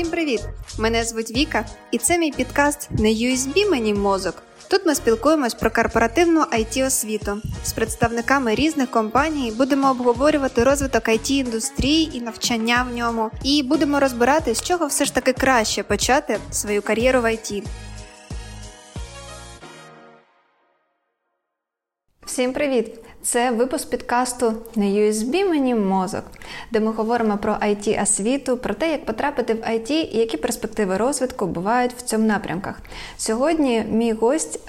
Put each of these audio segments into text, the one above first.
Всім привіт! Мене звуть Віка, і це мій підкаст не USB мені мозок. Тут ми спілкуємось про корпоративну it освіту з представниками різних компаній. Будемо обговорювати розвиток it індустрії і навчання в ньому. І будемо розбирати, з чого все ж таки краще почати свою кар'єру в IT. Всім привіт! Це випуск підкасту не USB мені мозок, де ми говоримо про it освіту, про те, як потрапити в IT і які перспективи розвитку бувають в цьому напрямках. Сьогодні мій гость е,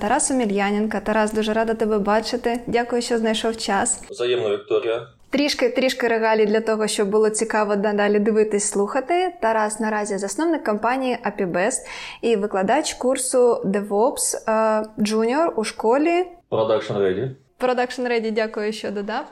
Тарас Омельяненко. Тарас, дуже рада тебе бачити. Дякую, що знайшов час. Взаємно, Вікторія. Трішки трішки регалій для того, щоб було цікаво надалі дивитись, слухати. Тарас наразі засновник компанії APIBest і викладач курсу DevOps е, Junior у школі Production Ready. Production Ready, дякую, що додав.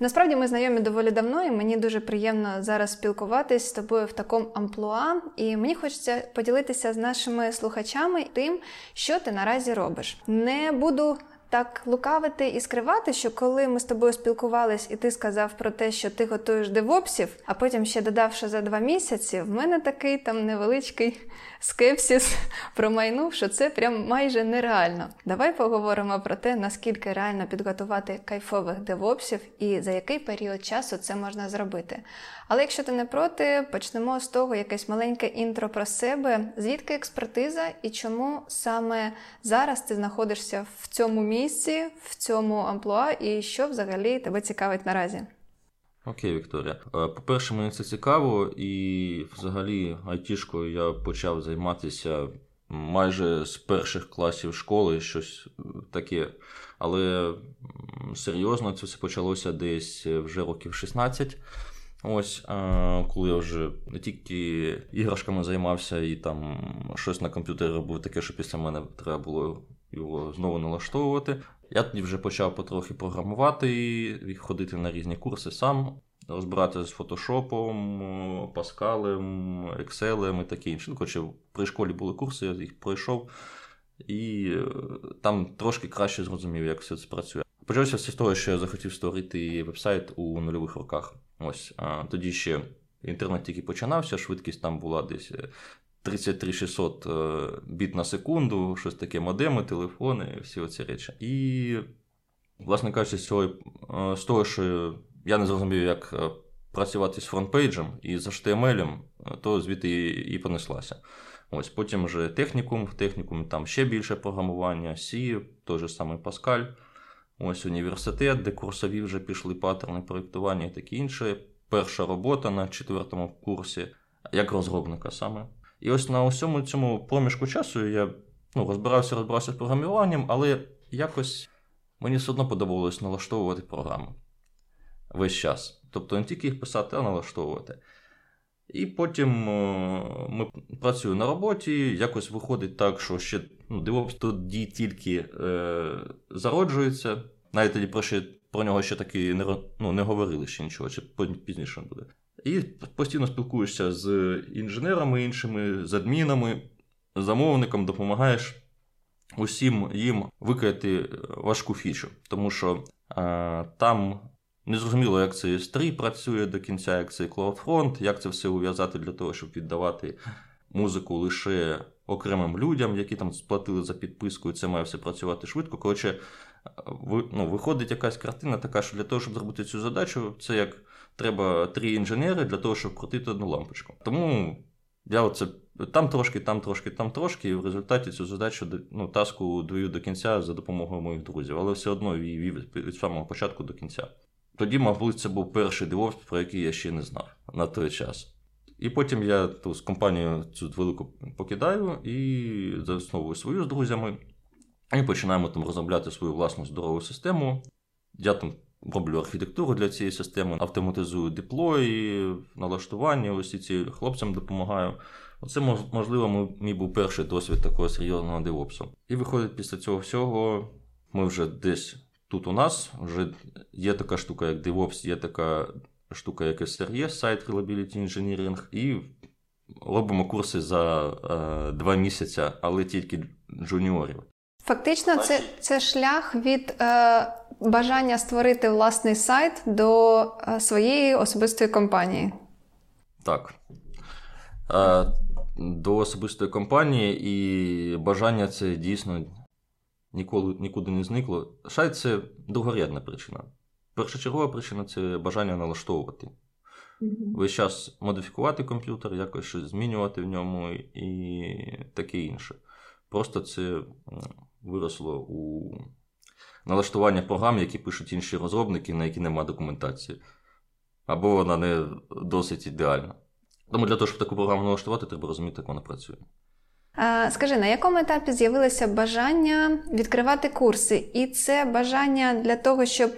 Насправді ми знайомі доволі давно, і мені дуже приємно зараз спілкуватись з тобою в такому амплуа. І мені хочеться поділитися з нашими слухачами тим, що ти наразі робиш. Не буду так лукавити і скривати, що коли ми з тобою спілкувались, і ти сказав про те, що ти готуєш девопсів, а потім ще додавши за два місяці, в мене такий там невеличкий скепсис промайнув, що це прям майже нереально. Давай поговоримо про те, наскільки реально підготувати кайфових девопсів і за який період часу це можна зробити. Але якщо ти не проти, почнемо з того якесь маленьке інтро про себе, звідки експертиза і чому саме зараз ти знаходишся в цьому місці, в цьому амплуа, і що взагалі тебе цікавить наразі. Окей, Вікторія. Е, по-перше, мені це цікаво, і взагалі айтішкою я почав займатися майже з перших класів школи, щось таке. Але серйозно це все почалося десь вже років 16. Ось, коли я вже не тільки іграшками займався і там щось на комп'ютері робив таке, що після мене треба було його знову налаштовувати. Я тоді вже почав потрохи програмувати і ходити на різні курси сам, розбиратися з фотошопом, паскалем, екселем і таке інше. Ну, при школі були курси, я їх пройшов і е, там трошки краще зрозумів, як все це працює. Почалося все з того, що я захотів створити вебсайт у нульових роках. Ось тоді ще інтернет тільки починався, швидкість там була десь 33600 е, е, біт на секунду, щось таке модеми, телефони, всі оці речі. І, власне кажучи, з цього, е, з того, що я не зрозумів, як працювати з фронтпейджем і з HTML, то звідти і понеслася. Ось Потім вже технікум, в технікумі там ще більше програмування, C, той же самий Pascal. Ось університет, де курсові вже пішли паттерни проєктування і таке інше. Перша робота на четвертому курсі, як розробника саме. І ось на усьому цьому проміжку часу я ну, розбирався, розбирався з програмуванням, але якось мені все одно подобалось налаштовувати програми весь час. Тобто не тільки їх писати, а налаштовувати. І потім е, ми працюємо на роботі, якось виходить так, що ще ну, DevOps тоді тільки е, зароджується. Навіть тоді про ще, про нього ще таки не ну, не говорили ще нічого, чи пізніше буде. І постійно спілкуєшся з інженерами іншими, з адмінами, замовником, допомагаєш усім їм викрити важку фічу. Тому що а, там незрозуміло, як це S3 працює до кінця, як це CloudFront, як це все ув'язати для того, щоб віддавати музику лише окремим людям, які там сплатили за підписку, і це має все працювати швидко. Коротше, ну, виходить якась картина така, що для того, щоб зробити цю задачу, це як треба три інженери для того, щоб крутити одну лампочку. Тому я оце там трошки, там трошки, там трошки, і в результаті цю задачу ну, таску довів до кінця за допомогою моїх друзів, але все одно її вів від самого початку до кінця. Тоді, мабуть, це був перший DevOps, про який я ще не знав на той час. І потім я ту з компанію цю велику покидаю і заосновую свою з друзями. І починаємо там розробляти свою власну здорову систему. Я там роблю архітектуру для цієї системи, автоматизую деплої, налаштування, ось ці хлопцям допомагаю. Оце, можливо, мій був перший досвід такого серйозного девопсу. І виходить, після цього всього, ми вже десь тут у нас вже є така штука, як DevOps, є така штука, як SRE, Site Reliability Engineering, і робимо курси за е, два місяці, але тільки джуніорів. Фактично, це це шлях від е, бажання створити власний сайт до е, своєї особистої компанії. Так. До особистої компанії і бажання це дійсно ніколи нікуди не зникло. Шай це другорядна причина. Першочергова причина це бажання налаштовувати. Весь час модифікувати комп'ютер, якось щось змінювати в ньому і таке інше. Просто це виросло у налаштування програм, які пишуть інші розробники, на які немає документації. Або вона не досить ідеальна. Тому для того, щоб таку програму налаштувати, треба розуміти, як вона працює. Скажи, на якому етапі з'явилося бажання відкривати курси? І це бажання для того, щоб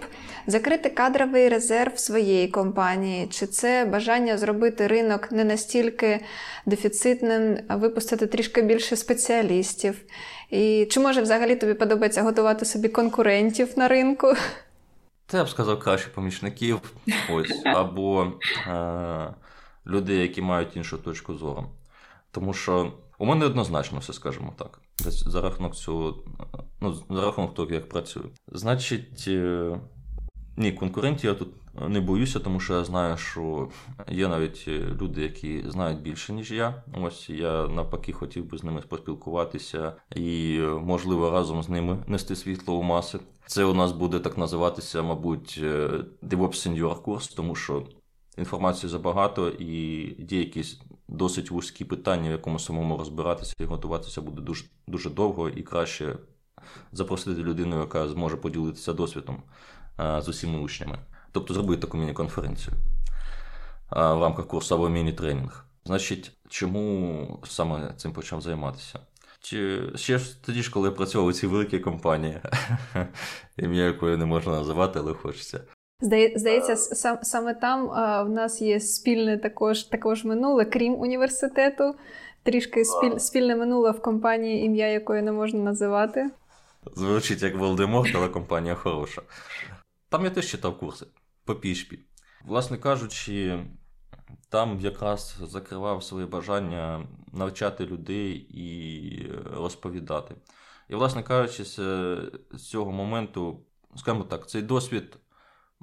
закрити кадровий резерв своєї компанії? Чи це бажання зробити ринок не настільки дефіцитним, а випустити трішки більше спеціалістів? І чи може взагалі тобі подобається готувати собі конкурентів на ринку? Це я б сказав краще помічників, ось, або е- людей, які мають іншу точку зору. Тому що у мене однозначно все, скажімо так. За рахунок цього, ну, за рахунок того, як працюю. Значить, е, ні, конкурентів я тут не боюся, тому що я знаю, що є навіть люди, які знають більше, ніж я. Ось я навпаки хотів би з ними поспілкуватися і, можливо, разом з ними нести світло у маси. Це у нас буде так називатися, мабуть, е, DevOps Senior курс, тому що інформації забагато і є якісь досить вузькі питання, в якому самому розбиратися і готуватися буде дуже дуже довго і краще запросити людину, яка зможе поділитися досвідом з усіма учнями. Тобто зробити таку міні-конференцію в рамках курсу або міні-тренінг. Значить, чому саме цим почав займатися? Чи ще ж тоді ж, коли я працював у цій великій компанії, ім'я якої не можна називати, але хочеться. Здається, сам, саме там в нас є спільне також також минуле, крім університету, трішки спіль, спільне минуле в компанії, ім'я якої не можна називати. Звучить як Волдеморт, але компанія хороша. Там я теж читав курси по PHP. Власне кажучи, там якраз закривав своє бажання навчати людей і розповідати. І, власне кажучи, з цього моменту, скажімо так, цей досвід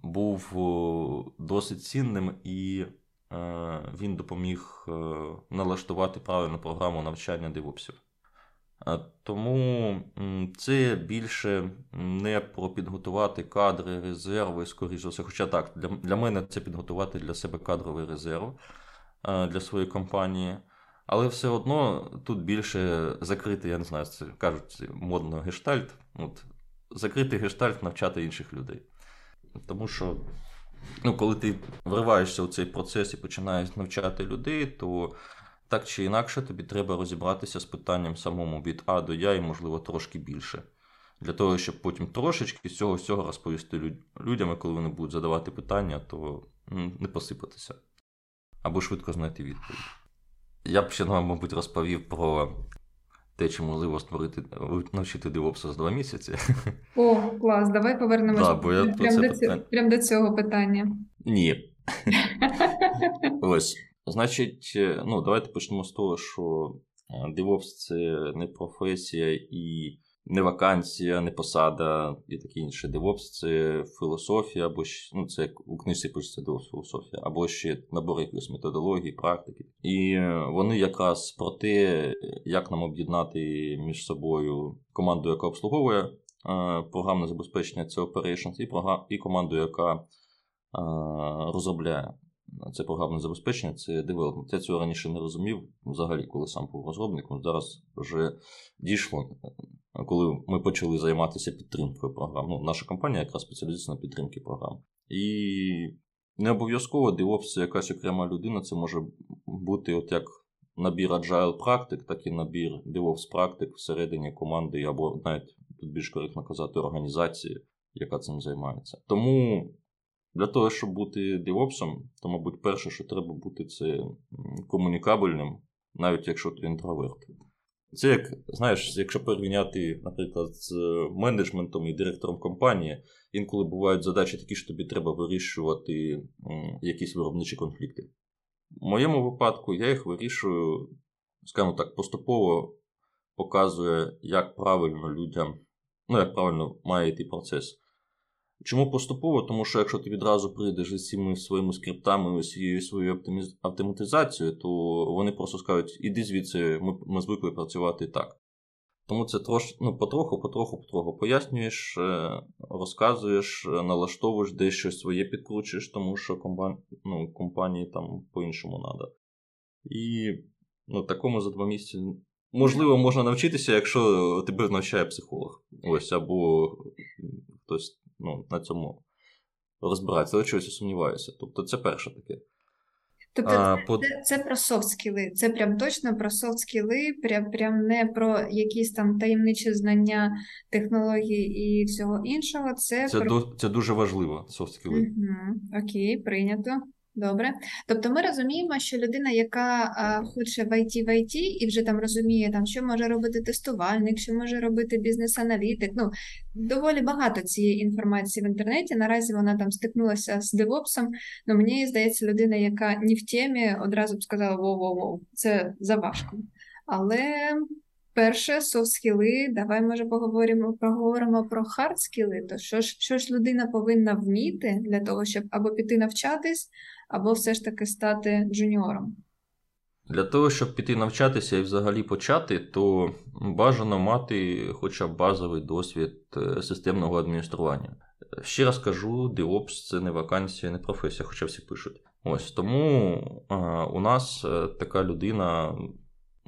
був досить цінним і е, він допоміг е, налаштувати правильну програму навчання девопсів. Е, тому це більше не про підготувати кадри, резерви, скоріш за все. Хоча так, для для мене це підготувати для себе кадровий резерв для своєї компанії. Але все одно тут більше закрити, я не знаю, це кажуть модно гештальт. От, Закрити гештальт, навчати інших людей. Тому що, ну, коли ти вриваєшся у цей процес і починаєш навчати людей, то так чи інакше тобі треба розібратися з питанням самому від А до Я і, можливо, трошки більше. Для того, щоб потім трошечки з цього всього розповісти людям, коли вони будуть задавати питання, то не посипатися. Або швидко знайти відповідь. Я б ще, мабуть, розповів про те, чи можливо створити навчити DevOps за два місяці. О, клас, давай повернемося да, прям, до питання... прям до цього питання. Ні. Ось. Значить, ну, давайте почнемо з того, що DevOps це не професія і не вакансія, не посада і таке інше. DevOps – це філософія, або ну, це як у книжці пишеться DevOps філософія, або ще набор якихось методологій, практики. І вони якраз про те, як нам об'єднати між собою команду, яка обслуговує е, програмне забезпечення це Operations, і, програм, і команду, яка е, розробляє. Це програмне забезпечення, це девелопмент. Я цього раніше не розумів взагалі, коли сам був розробником. Зараз вже дійшло коли ми почали займатися підтримкою програм. Ну, Наша компанія якраз спеціалізується на підтримці програм. І не обов'язково DevOps це якась окрема людина, це може бути от як набір agile практик, так і набір DevOps практик всередині команди, або навіть тут більш коректно казати, організації, яка цим займається. Тому. Для того, щоб бути девопсом, то, мабуть, перше, що треба бути, це комунікабельним, навіть якщо ти інтроверт. Це як, знаєш, якщо порівняти, наприклад, з менеджментом і директором компанії, інколи бувають задачі такі, що тобі треба вирішувати якісь виробничі конфлікти. В моєму випадку я їх вирішую, скажімо так, поступово показує, як правильно людям, ну, як правильно має йти процес. Чому поступово? Тому що якщо ти відразу прийдеш зі всіми своїми скриптами, усією своєю автоматизацією, то вони просто скажуть, іди звідси, ми, ми звикли працювати так. Тому це трош, ну, потроху, потроху, потроху пояснюєш, е, розказуєш, е, налаштовуєш десь щось своє підкручуєш, тому що компан... ну, компанії там по-іншому треба. І ну, такому за два місяці можливо можна навчитися, якщо тебе навчає психолог. Ось, або хтось ну, на цьому розбиратися, але чогось сумніваюся. Тобто це перше таке. Тобто а, це, по... це, це про софт скіли, це прям точно про софт скіли, прям, прям не про якісь там таємничі знання технологій і всього іншого. Це це, про... до, це дуже важливо, софт скіли. Угу, Окей, прийнято. Добре, тобто ми розуміємо, що людина, яка а, хоче в IT в IT і вже там розуміє, там що може робити тестувальник, що може робити бізнес-аналітик. Ну доволі багато цієї інформації в інтернеті. Наразі вона там стикнулася з девопсом. Ну мені здається, людина, яка ні в темі, одразу б сказала воу-воу-воу, це заважко. Але перше софт-скіли, давай може поговоримо поговоримо про хард-скіли. То що ж, що ж людина повинна вміти для того, щоб або піти навчатись або все ж таки стати джуніором? Для того, щоб піти навчатися і взагалі почати, то бажано мати хоча б базовий досвід е, системного адміністрування. Ще раз кажу, DevOps – це не вакансія, не професія, хоча всі пишуть. Ось тому а, у нас е, така людина,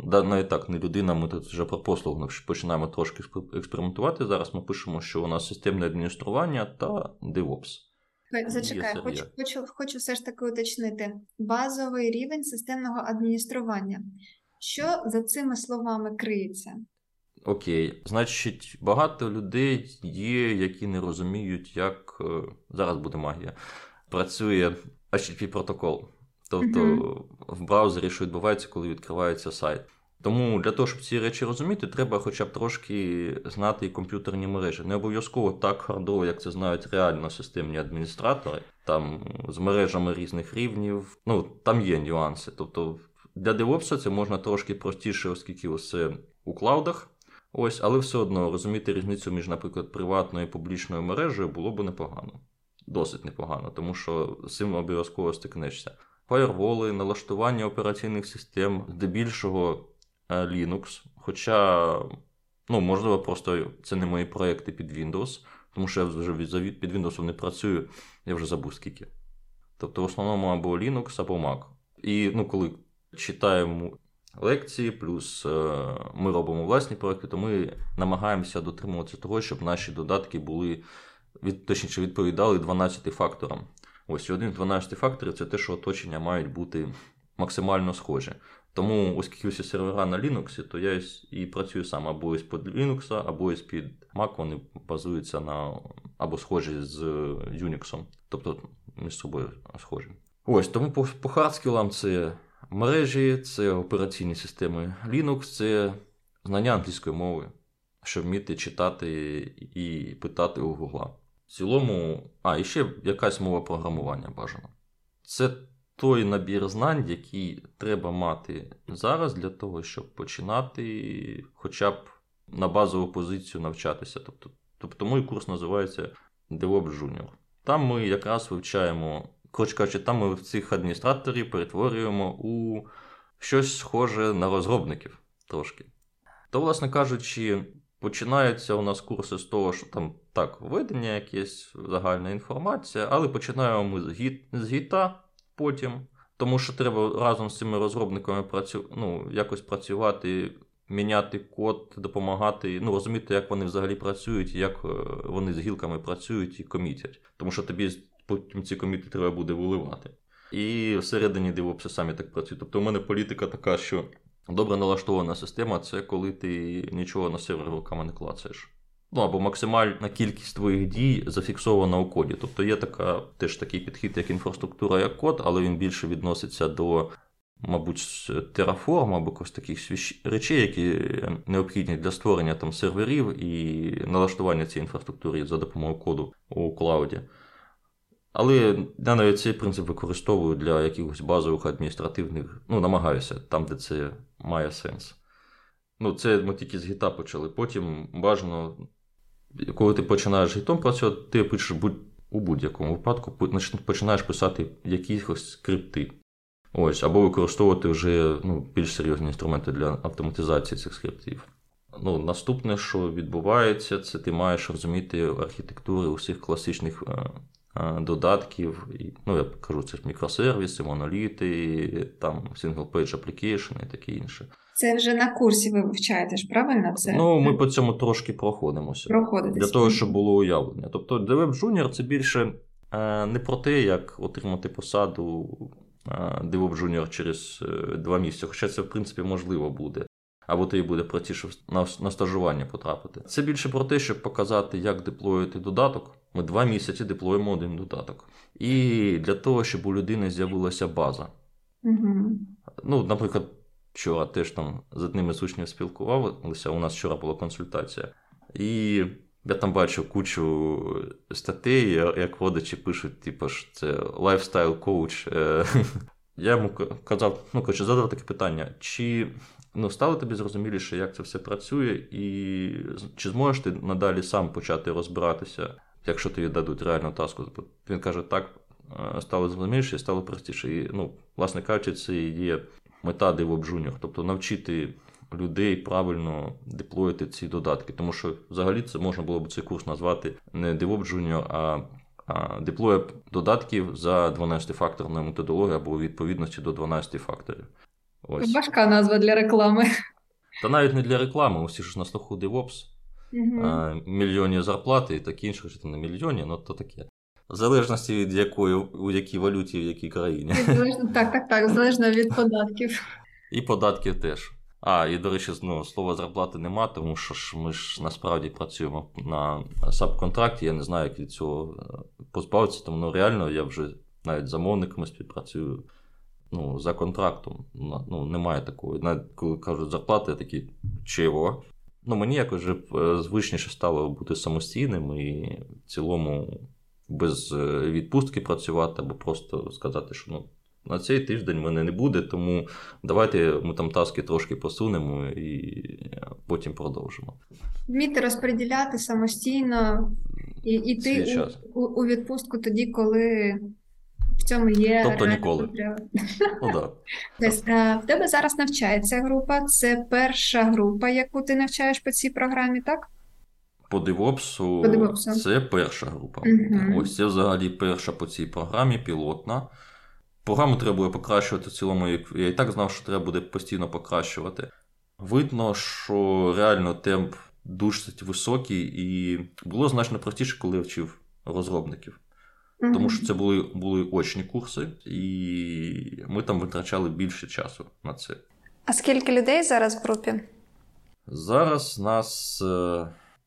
навіть так, не людина, ми тут вже про послугу починаємо трошки експериментувати. Зараз ми пишемо, що у нас системне адміністрування та DevOps. Зачекай, хочу, хочу, хочу все ж таки уточнити базовий рівень системного адміністрування. Що за цими словами криється? Окей, значить, багато людей є, які не розуміють, як е, зараз буде магія. Працює HTTP протокол. Тобто uh в браузері, що відбувається, коли відкривається сайт. Тому для того, щоб ці речі розуміти, треба хоча б трошки знати і комп'ютерні мережі. Не обов'язково так хардово, як це знають реально системні адміністратори, там з мережами різних рівнів. Ну, там є нюанси. Тобто для DevOps це можна трошки простіше, оскільки усе у клаудах. Ось, але все одно розуміти різницю між, наприклад, приватною і публічною мережею було б непогано. Досить непогано, тому що з цим обов'язково стикнешся. Фаєрволи, налаштування операційних систем, здебільшого Е, Linux. Хоча, ну, можливо, просто це не мої проекти під Windows, тому що я вже під Windows не працюю, я вже забув скільки. Тобто, в основному або Linux, або Mac. І ну, коли читаємо лекції, плюс е, ми робимо власні проекти, то ми намагаємося дотримуватися того, щоб наші додатки були від, точніше відповідали 12 факторам. Ось один 12 факторів це те, що оточення мають бути максимально схожі. Тому, оскільки усі сервера на Linux, то я і працюю сам або ось під Linux, або ось під Mac, вони базуються на або схожі з Unix, тобто між собою схожі. Ось тому по, по хардскілам це мережі, це операційні системи Linux, це знання англійської мови, щоб вміти читати і питати у Google. В цілому, а, і ще якась мова програмування бажано. Це той набір знань, який треба мати зараз для того, щоб починати хоча б на базову позицію навчатися. Тобто, тобто мій курс називається DevOps Junior. Там ми якраз вивчаємо, коротше кажучи, там ми цих адміністраторів перетворюємо у щось схоже на розробників трошки. То, власне кажучи, починаються у нас курси з того, що там так, введення, якась загальна інформація, але починаємо ми з, гіт, з гіта потім. Тому що треба разом з цими розробниками працю... ну, якось працювати, міняти код, допомагати, ну, розуміти, як вони взагалі працюють, як е, вони з гілками працюють і комітять. Тому що тобі потім ці коміти треба буде виливати. І всередині DevOps самі так працюють. Тобто у мене політика така, що добре налаштована система це коли ти нічого на сервер руками не клацаєш ну або максимальна кількість твоїх дій зафіксована у коді. Тобто є така теж такий підхід, як інфраструктура, як код, але він більше відноситься до, мабуть, Terraform або якось таких речей, які необхідні для створення там серверів і налаштування цієї інфраструктури за допомогою коду у клауді. Але я навіть цей принцип використовую для якихось базових адміністративних, ну, намагаюся там, де це має сенс. Ну, це ми тільки з гіта почали. Потім бажано коли ти починаєш гітом працювати, ти пишеш будь, у будь-якому випадку, починаєш писати якісь скрипти. Ось, або використовувати вже ну, більш серйозні інструменти для автоматизації цих скриптів. Ну, Наступне, що відбувається, це ти маєш розуміти архітектури усіх класичних е, додатків. Ну, я кажу, це ж мікросервіси, моноліти, там single-page application і таке інше. Це вже на курсі ви вивчаєте ж, правильно? Це Ну, ми по цьому трошки проходимося. Проходитесь. Для того, щоб було уявлення. Тобто, DevWeb Junior це більше е, не про те, як отримати посаду DevOps Junior через два місяці, хоча це, в принципі, можливо буде або тобі буде простіше на, на стажування потрапити. Це більше про те, щоб показати, як деплоїти додаток. Ми два місяці деплоїмо один додаток. І для того, щоб у людини з'явилася база. Угу. Ну, наприклад, вчора теж там з одним із учнів спілкувалися. У нас вчора була консультація. І я там бачу кучу статей, як водичі пишуть, типу, що це лайфстайл коуч. Я йому казав, ну, коротше, задав таке питання: чи ну, стало тобі зрозуміліше, як це все працює, і чи зможеш ти надалі сам почати розбиратися, якщо тобі дадуть реальну таску? Він каже, так, е, стало зрозуміліше стало простіше. І, ну, власне кажучи, це є мета DevOps Junior, тобто навчити людей правильно деплоїти ці додатки. Тому що взагалі це можна було б цей курс назвати не DevOps Junior, а Деплоє додатків за 12-факторною методологією або у відповідності до 12 факторів. Ось. Важка назва для реклами. Та навіть не для реклами, усі ж на слуху DevOps. Угу. А, мільйонні зарплати і таке інше, що не мільйоні, ну то таке. В залежності від якої, у якій валюті, в якій країні. Так, так, так, залежно від податків. І податків теж. А, і, до речі, ну, слова зарплати нема, тому що ж ми ж насправді працюємо на сабконтракті. Я не знаю, як від цього е, позбавитися, тому ну, реально я вже навіть замовниками співпрацюю ну, за контрактом. Ну, Немає такої. Навіть коли кажуть зарплати, я такий чого. Ну, Мені якось вже е, звичніше стало бути самостійним і в цілому без е, відпустки працювати, або просто сказати, що ну, на цей тиждень мене не буде, тому давайте ми там таски трошки посунемо і потім продовжимо. Вміти розподіляти самостійно і йти у, у відпустку тоді, коли в цьому є. Тобто ніколи. Ну, да. Тобто, в тебе зараз навчається група, це перша група, яку ти навчаєш по цій програмі, так? По DevOps це перша група. Угу. Ось це взагалі перша по цій програмі, пілотна. Програму треба буде покращувати в цілому. Я і так знав, що треба буде постійно покращувати. Видно, що реально темп досить високий, і було значно простіше, коли я вчив розробників. Mm-hmm. Тому що це були були очні курси, і ми там витрачали більше часу на це. А скільки людей зараз в групі? Зараз нас е,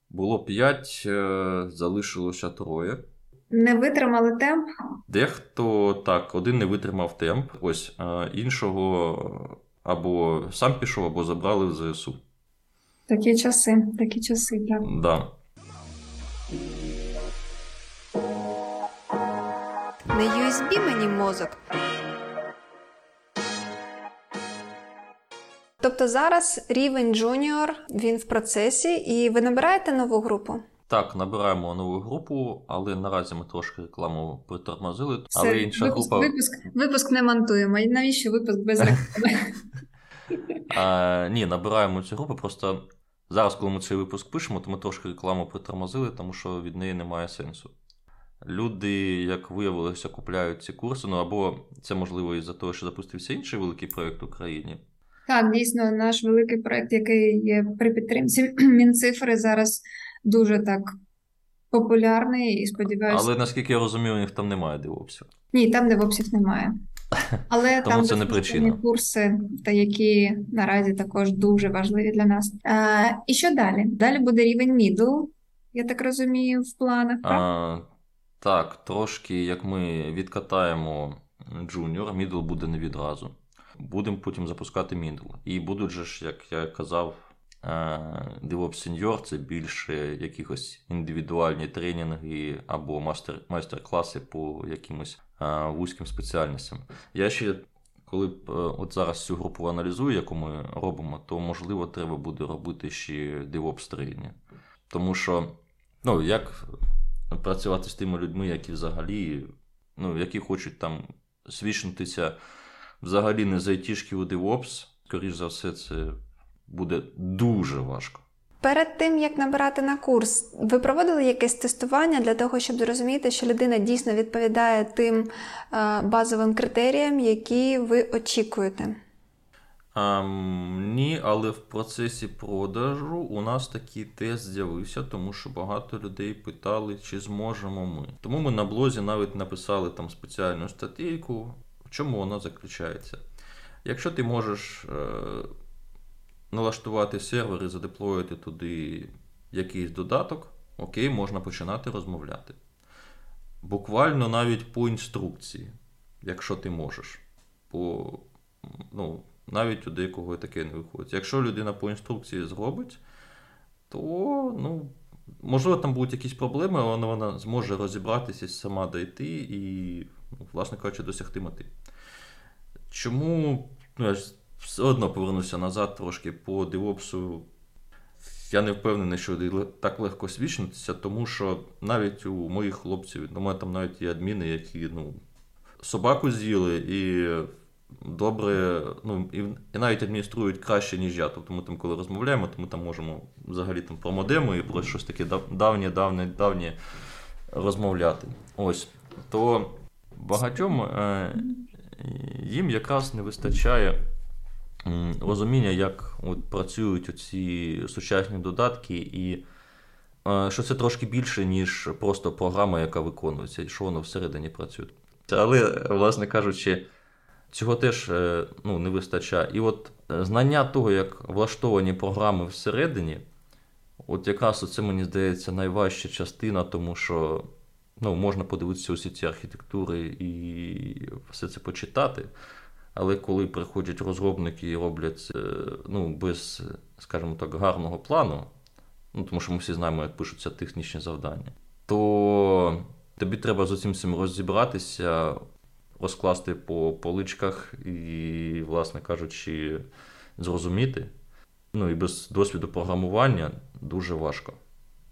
було 5, е, залишилося троє. Не витримали темп? Дехто так, один не витримав темп, ось іншого або сам пішов, або забрали в ЗСУ. Такі часи, такі часи, так. Да. Не USB мені мозок. Тобто зараз рівень джуніор, він в процесі, і ви набираєте нову групу? Так, набираємо нову групу, але наразі ми трошки рекламу притормозили. Все, але інша випуск, група... випуск випуск не монтуємо. І навіщо випуск без реклами? А, Ні, набираємо цю групу. Просто зараз, коли ми цей випуск пишемо, то ми трошки рекламу притормозили, тому що від неї немає сенсу. Люди, як виявилося, купляють ці курси, ну або це можливо із-за того, що запустився інший великий проєкт в Україні. Так, дійсно, наш великий проєкт, який є при підтримці Мінцифри, зараз дуже так популярний і сподіваюся. Але наскільки я розумію, у них там немає девопсів. Ні, там девопсів немає. Але Тому там це не причина. курси, та які наразі також дуже важливі для нас. А, І що далі? Далі буде рівень middle, я так розумію, в планах. А, Так, трошки як ми відкатаємо junior, middle буде не відразу. Будемо потім запускати middle. І будуть же ж, як я казав, DevOps Senior це більше якихось індивідуальні тренінги або майстер-класи по якимось вузьким спеціальностям. Я ще коли е, от зараз цю групу аналізую, яку ми робимо, то можливо треба буде робити ще DevOps тренінги. Тому що Ну, як працювати з тими людьми, які взагалі, ну, які хочуть там свідчитися взагалі не з айтішки у DevOps, скоріш за все, це буде дуже важко. Перед тим як набирати на курс, ви проводили якесь тестування для того, щоб зрозуміти, що людина дійсно відповідає тим е, базовим критеріям, які ви очікуєте? А, ні, але в процесі продажу у нас такий тест з'явився, тому що багато людей питали, чи зможемо ми. Тому ми на блозі навіть написали там спеціальну статейку, в чому вона заключається. Якщо ти можеш е, налаштувати сервер і задеплоїти туди якийсь додаток, окей, можна починати розмовляти. Буквально навіть по інструкції, якщо ти можеш. По, ну, Навіть у деякого таке не виходить. Якщо людина по інструкції зробить, то ну, можливо там будуть якісь проблеми, але вона зможе розібратися сама дойти і, ну, власне кажучи, досягти мети. Чому ну, я все одно повернуся назад трошки по девопсу. Я не впевнений, що так легко свідчитися, тому що навіть у моїх хлопців, у мене там навіть є адміни, які ну, собаку з'їли і добре, ну, і, і навіть адмініструють краще, ніж я. Тобто ми там, коли розмовляємо, то ми там можемо взагалі там про модеми і про щось таке давнє, давнє, давнє розмовляти. Ось. То багатьом е, їм якраз не вистачає розуміння, як от працюють ці сучасні додатки, і е, що це трошки більше, ніж просто програма, яка виконується, і що воно всередині працює. Але, власне кажучи, цього теж е, ну, не вистачає. І от е, знання того, як влаштовані програми всередині, от якраз це, мені здається, найважча частина, тому що ну, можна подивитися усі ці архітектури і все це почитати. Але коли приходять розробники і роблять ну, без, скажімо так, гарного плану, ну, тому що ми всі знаємо, як пишуться технічні завдання, то тобі треба з усім розібратися, розкласти по поличках і, власне кажучи, зрозуміти. Ну і без досвіду програмування дуже важко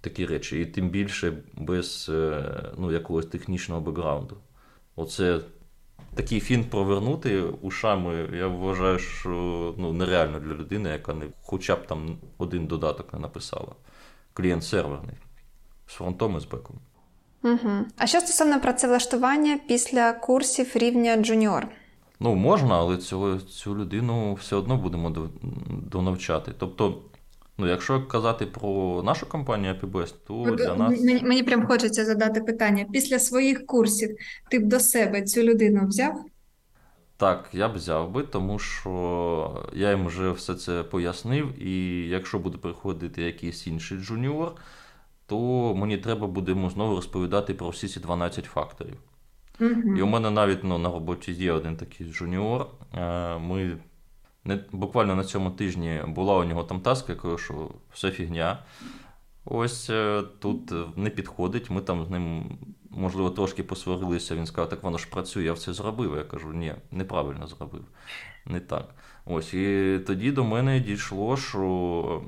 такі речі. І тим більше без е, ну, якогось технічного бекграунду. Оце такий фінт провернути ушами, я вважаю, що ну, нереально для людини, яка не хоча б там один додаток не написала. Клієнт серверний з фронтом і з беком. Угу. А що стосовно працевлаштування після курсів рівня junior? Ну, можна, але цю, цю людину все одно будемо донавчати. Тобто Ну, якщо казати про нашу компанію APBest, то От, для нас. Мені, мені прям хочеться задати питання. Після своїх курсів ти б до себе цю людину взяв? Так, я б взяв би, тому що я їм вже все це пояснив, і якщо буде приходити якийсь інший junior, то мені треба буде йому знову розповідати про всі ці 12 факторів. Угу. І у мене навіть ну, на роботі є один такий junior. Е, ми не, Буквально на цьому тижні була у нього там таска, я кажу, що все фігня. Ось е, тут не підходить. Ми там з ним, можливо, трошки посварилися. Він сказав, так воно ж працює, я все зробив. Я кажу, ні, неправильно зробив. Не так. Ось, І тоді до мене дійшло, що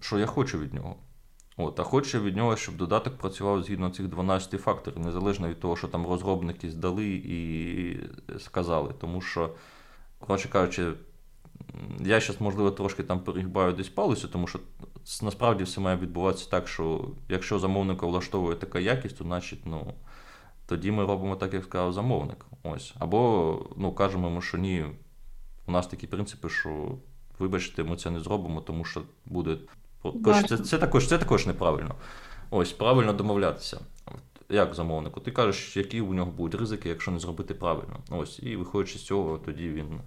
що я хочу від нього. От, А хочу від нього, щоб додаток працював згідно цих 12 факторів, незалежно від того, що там розробники здали і сказали. Тому що, коротше кажучи, я зараз, можливо, трошки там перегибаю десь палицю, тому що насправді все має відбуватися так, що якщо замовника влаштовує така якість, то значить, ну, тоді ми робимо так, як сказав замовник. Ось. Або ну, кажемо йому, що ні, у нас такі принципи, що вибачте, ми це не зробимо, тому що буде. Це, це, також, це також неправильно. Ось, правильно домовлятися. Як замовнику? Ти кажеш, які у нього будуть ризики, якщо не зробити правильно. Ось, І виходячи з цього, тоді він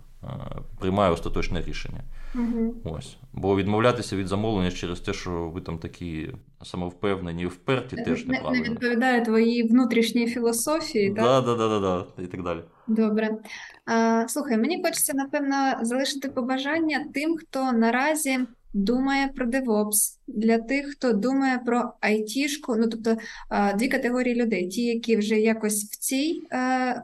приймає остаточне рішення. Угу. Ось. Бо відмовлятися від замовлення через те, що ви там такі самовпевнені і вперті, не, теж неправильно. Не відповідає твоїй внутрішній філософії, так? Да, да, да, да, і так далі. Добре. А, Слухай, мені хочеться, напевно, залишити побажання тим, хто наразі думає про DevOps, для тих, хто думає про айтішку, ну тобто дві категорії людей: ті, які вже якось в цій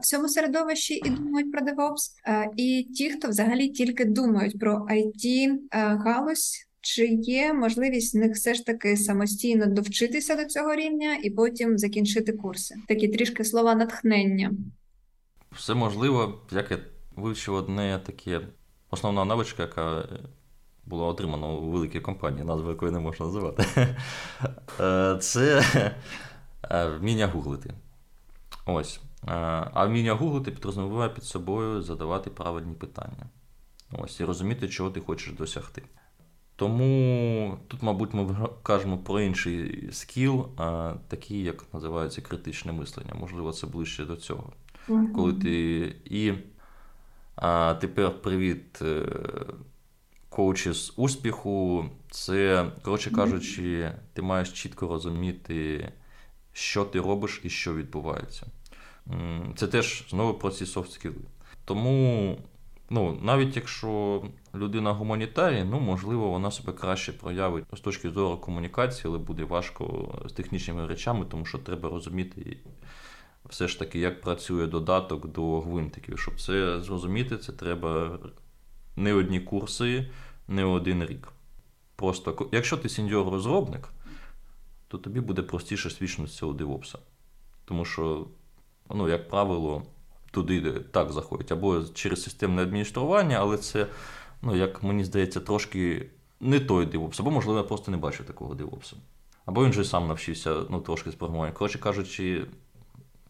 в цьому середовищі і думають про DevOps, і ті, хто взагалі тільки думають про it галузь чи є можливість в них все ж таки самостійно довчитися до цього рівня і потім закінчити курси? Такі трішки слова натхнення. Все можливо, як я вивчив одне таке основна навичка, яка була отримана у великій компанії, назву якої не можна називати. Е, це е, вміння гуглити. Ось. Е, а вміння гуглити підрозуміває під собою задавати правильні питання. Ось, І розуміти, чого ти хочеш досягти. Тому тут, мабуть, ми кажемо про інший скіл, такий, як називається критичне мислення. Можливо, це ближче до цього. Mm-hmm. Коли ти і а, тепер привіт коучі з успіху, це, коротше кажучи, ти маєш чітко розуміти, що ти робиш і що відбувається. Це теж знову про ці софт скіли. Тому, ну, навіть якщо людина гуманітарій, ну, можливо, вона себе краще проявить з точки зору комунікації, але буде важко з технічними речами, тому що треба розуміти. Все ж таки, як працює додаток до гвинтиків. Щоб це зрозуміти, це треба не одні курси, не один рік. Просто, якщо ти сеньор-розробник, то тобі буде простіше свідчитися у DevOps. Тому що, ну, як правило, туди так заходять. Або через системне адміністрування, але це, ну, як мені здається, трошки не той DevOps. Або, можливо, я просто не бачу такого DevOps. Або він же сам навчився ну, трошки з програмування. Коротше кажучи,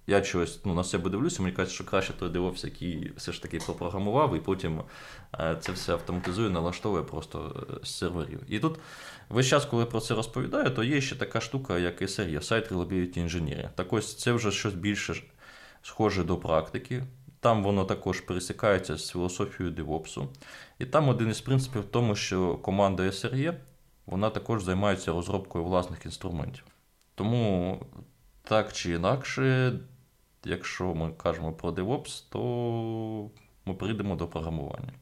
я чогось ну, на себе дивлюся, мені кажуть, що краще той DevOps, який все ж таки попрограмував, і потім е, це все автоматизує, налаштовує просто е, з серверів. І тут весь час, коли про це розповідаю, то є ще така штука, як SRE, Site Reliability Engineering. Так ось це вже щось більше схоже до практики. Там воно також пересікається з філософією DevOps. І там один із принципів в тому, що команда SRE вона також займається розробкою власних інструментів. Тому так чи інакше, якщо ми кажемо про DevOps, то ми прийдемо до програмування.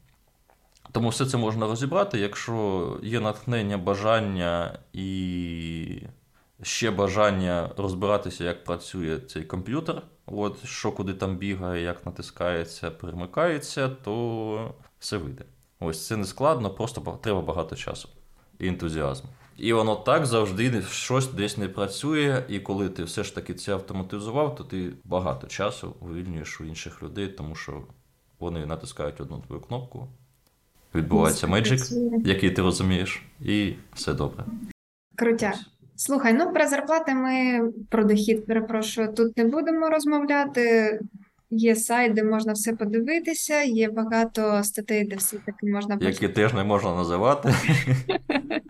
Тому все це можна розібрати, якщо є натхнення, бажання і ще бажання розбиратися, як працює цей комп'ютер, от, що куди там бігає, як натискається, перемикається, то все вийде. Ось це не складно, просто треба багато часу і ентузіазму. І воно так завжди щось десь не працює, і коли ти все ж таки це автоматизував, то ти багато часу вивільнюєш у інших людей, тому що вони натискають одну твою кнопку, відбувається меджик, який ти розумієш, і все добре. Крутяк. Слухай, ну про зарплати ми про дохід перепрошую. Тут не будемо розмовляти. Є сайт, де можна все подивитися, є багато статей, де все таки можна Які теж не можна називати.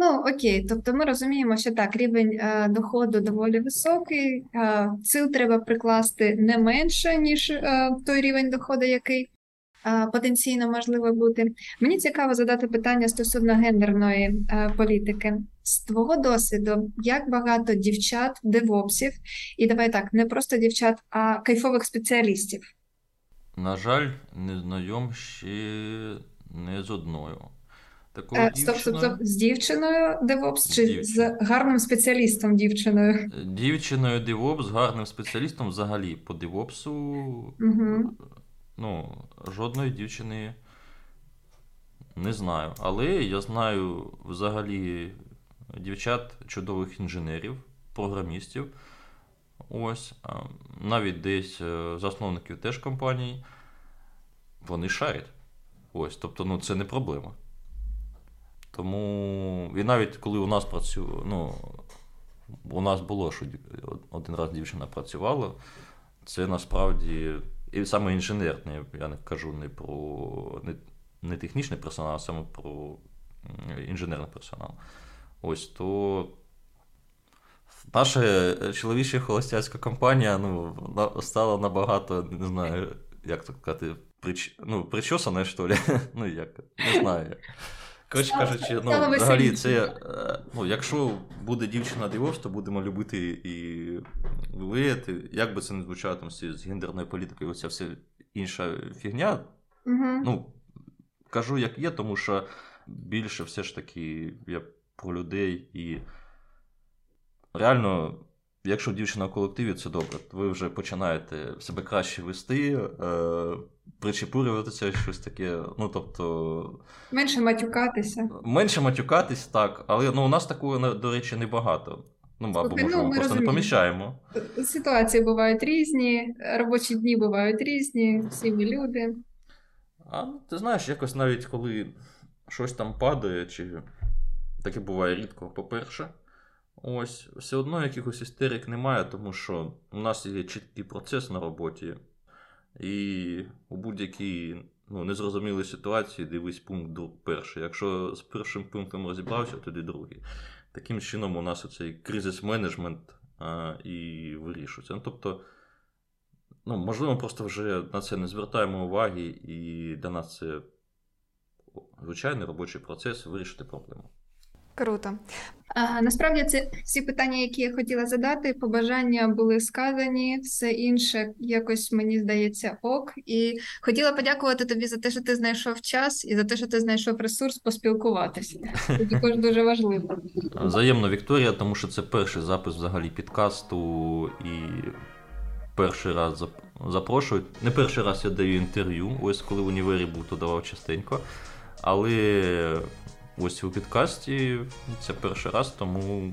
Ну, окей, тобто ми розуміємо, що так, рівень е, доходу доволі високий, е, сил треба прикласти не менше, ніж е, той рівень доходу, який е, потенційно можливо бути. Мені цікаво задати питання стосовно гендерної е, політики. З твого досвіду, як багато дівчат, девопсів, і давай так, не просто дівчат, а кайфових спеціалістів? На жаль, не знайом ще не з одною. Такою е, стоп, стоп, стоп, з дівчиною DevOps чи з гарним спеціалістом дівчиною? Е, дівчиною DevOps, з гарним спеціалістом взагалі по DevOps угу. ну, жодної дівчини не знаю. Але я знаю взагалі дівчат чудових інженерів, програмістів. Ось, навіть десь е, засновників теж компаній. Вони шарять. Ось, тобто, ну, це не проблема. Тому і навіть коли у нас працює, ну, у нас було, що один раз дівчина працювала, це насправді і саме інженерне, я не кажу не про не, не технічний персонал, а саме про інженерний персонал. Ось то наша чоловіча холостяцька компанія ну, стала набагато, не знаю, як так сказати, прич... ну, причосана, що ли? Ну, як, не знаю. Коротше кажучи, ну, взагалі, це, е, ну, якщо буде дівчина дивовс, то будемо любити і вияти. Як би це не звучало там з гендерною політикою, оця вся інша фігня. Угу. Ну, кажу, як є, тому що більше все ж таки я про людей і реально. Якщо дівчина в колективі, це добре. Ви вже починаєте себе краще вести, е, причепурюватися, щось таке. Ну, тобто, Менше матюкатися. менше матюкатись, так, але ну, у нас такого, до речі, небагато. Ну, або Слухай, може, ну, ми просто не поміщаємо. Ситуації бувають різні, робочі дні бувають різні, всі ми люди. А ну, ти знаєш, якось навіть коли щось там падає, чи таке буває рідко, по-перше. Ось, все одно якихось істерик немає, тому що у нас є чіткий процес на роботі, і у будь-якій ну, незрозумілій ситуації дивись пункт перший. Якщо з першим пунктом розібрався, тоді другий. Таким чином, у нас оцей кризис-менеджмент а, і вирішується. Ну, тобто, ну, можливо, просто вже на це не звертаємо уваги, і для нас це звичайний робочий процес вирішити проблему. Круто. А, насправді це всі питання, які я хотіла задати, побажання були сказані, все інше якось мені здається ок. І хотіла подякувати тобі за те, що ти знайшов час і за те, що ти знайшов ресурс поспілкуватися. Це також дуже важливо. Взаємно Вікторія, тому що це перший запис взагалі підкасту і перший раз запрошують. Не перший раз я даю інтерв'ю, ось коли в універі був, то давав частенько. Але ось у підкасті це перший раз, тому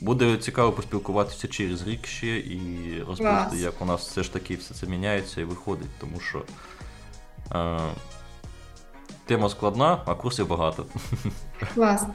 буде цікаво поспілкуватися через рік ще і розповісти, як у нас все ж таки все це міняється і виходить, тому що е, тема складна, а курсів багато. Клас.